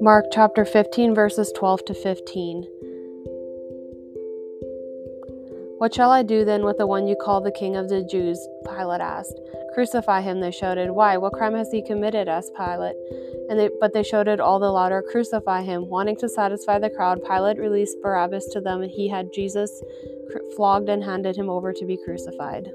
Mark chapter 15, verses 12 to 15. What shall I do then with the one you call the king of the Jews? Pilate asked. Crucify him, they shouted. Why? What crime has he committed? asked Pilate. And they, but they shouted all the louder, Crucify him. Wanting to satisfy the crowd, Pilate released Barabbas to them, and he had Jesus flogged and handed him over to be crucified.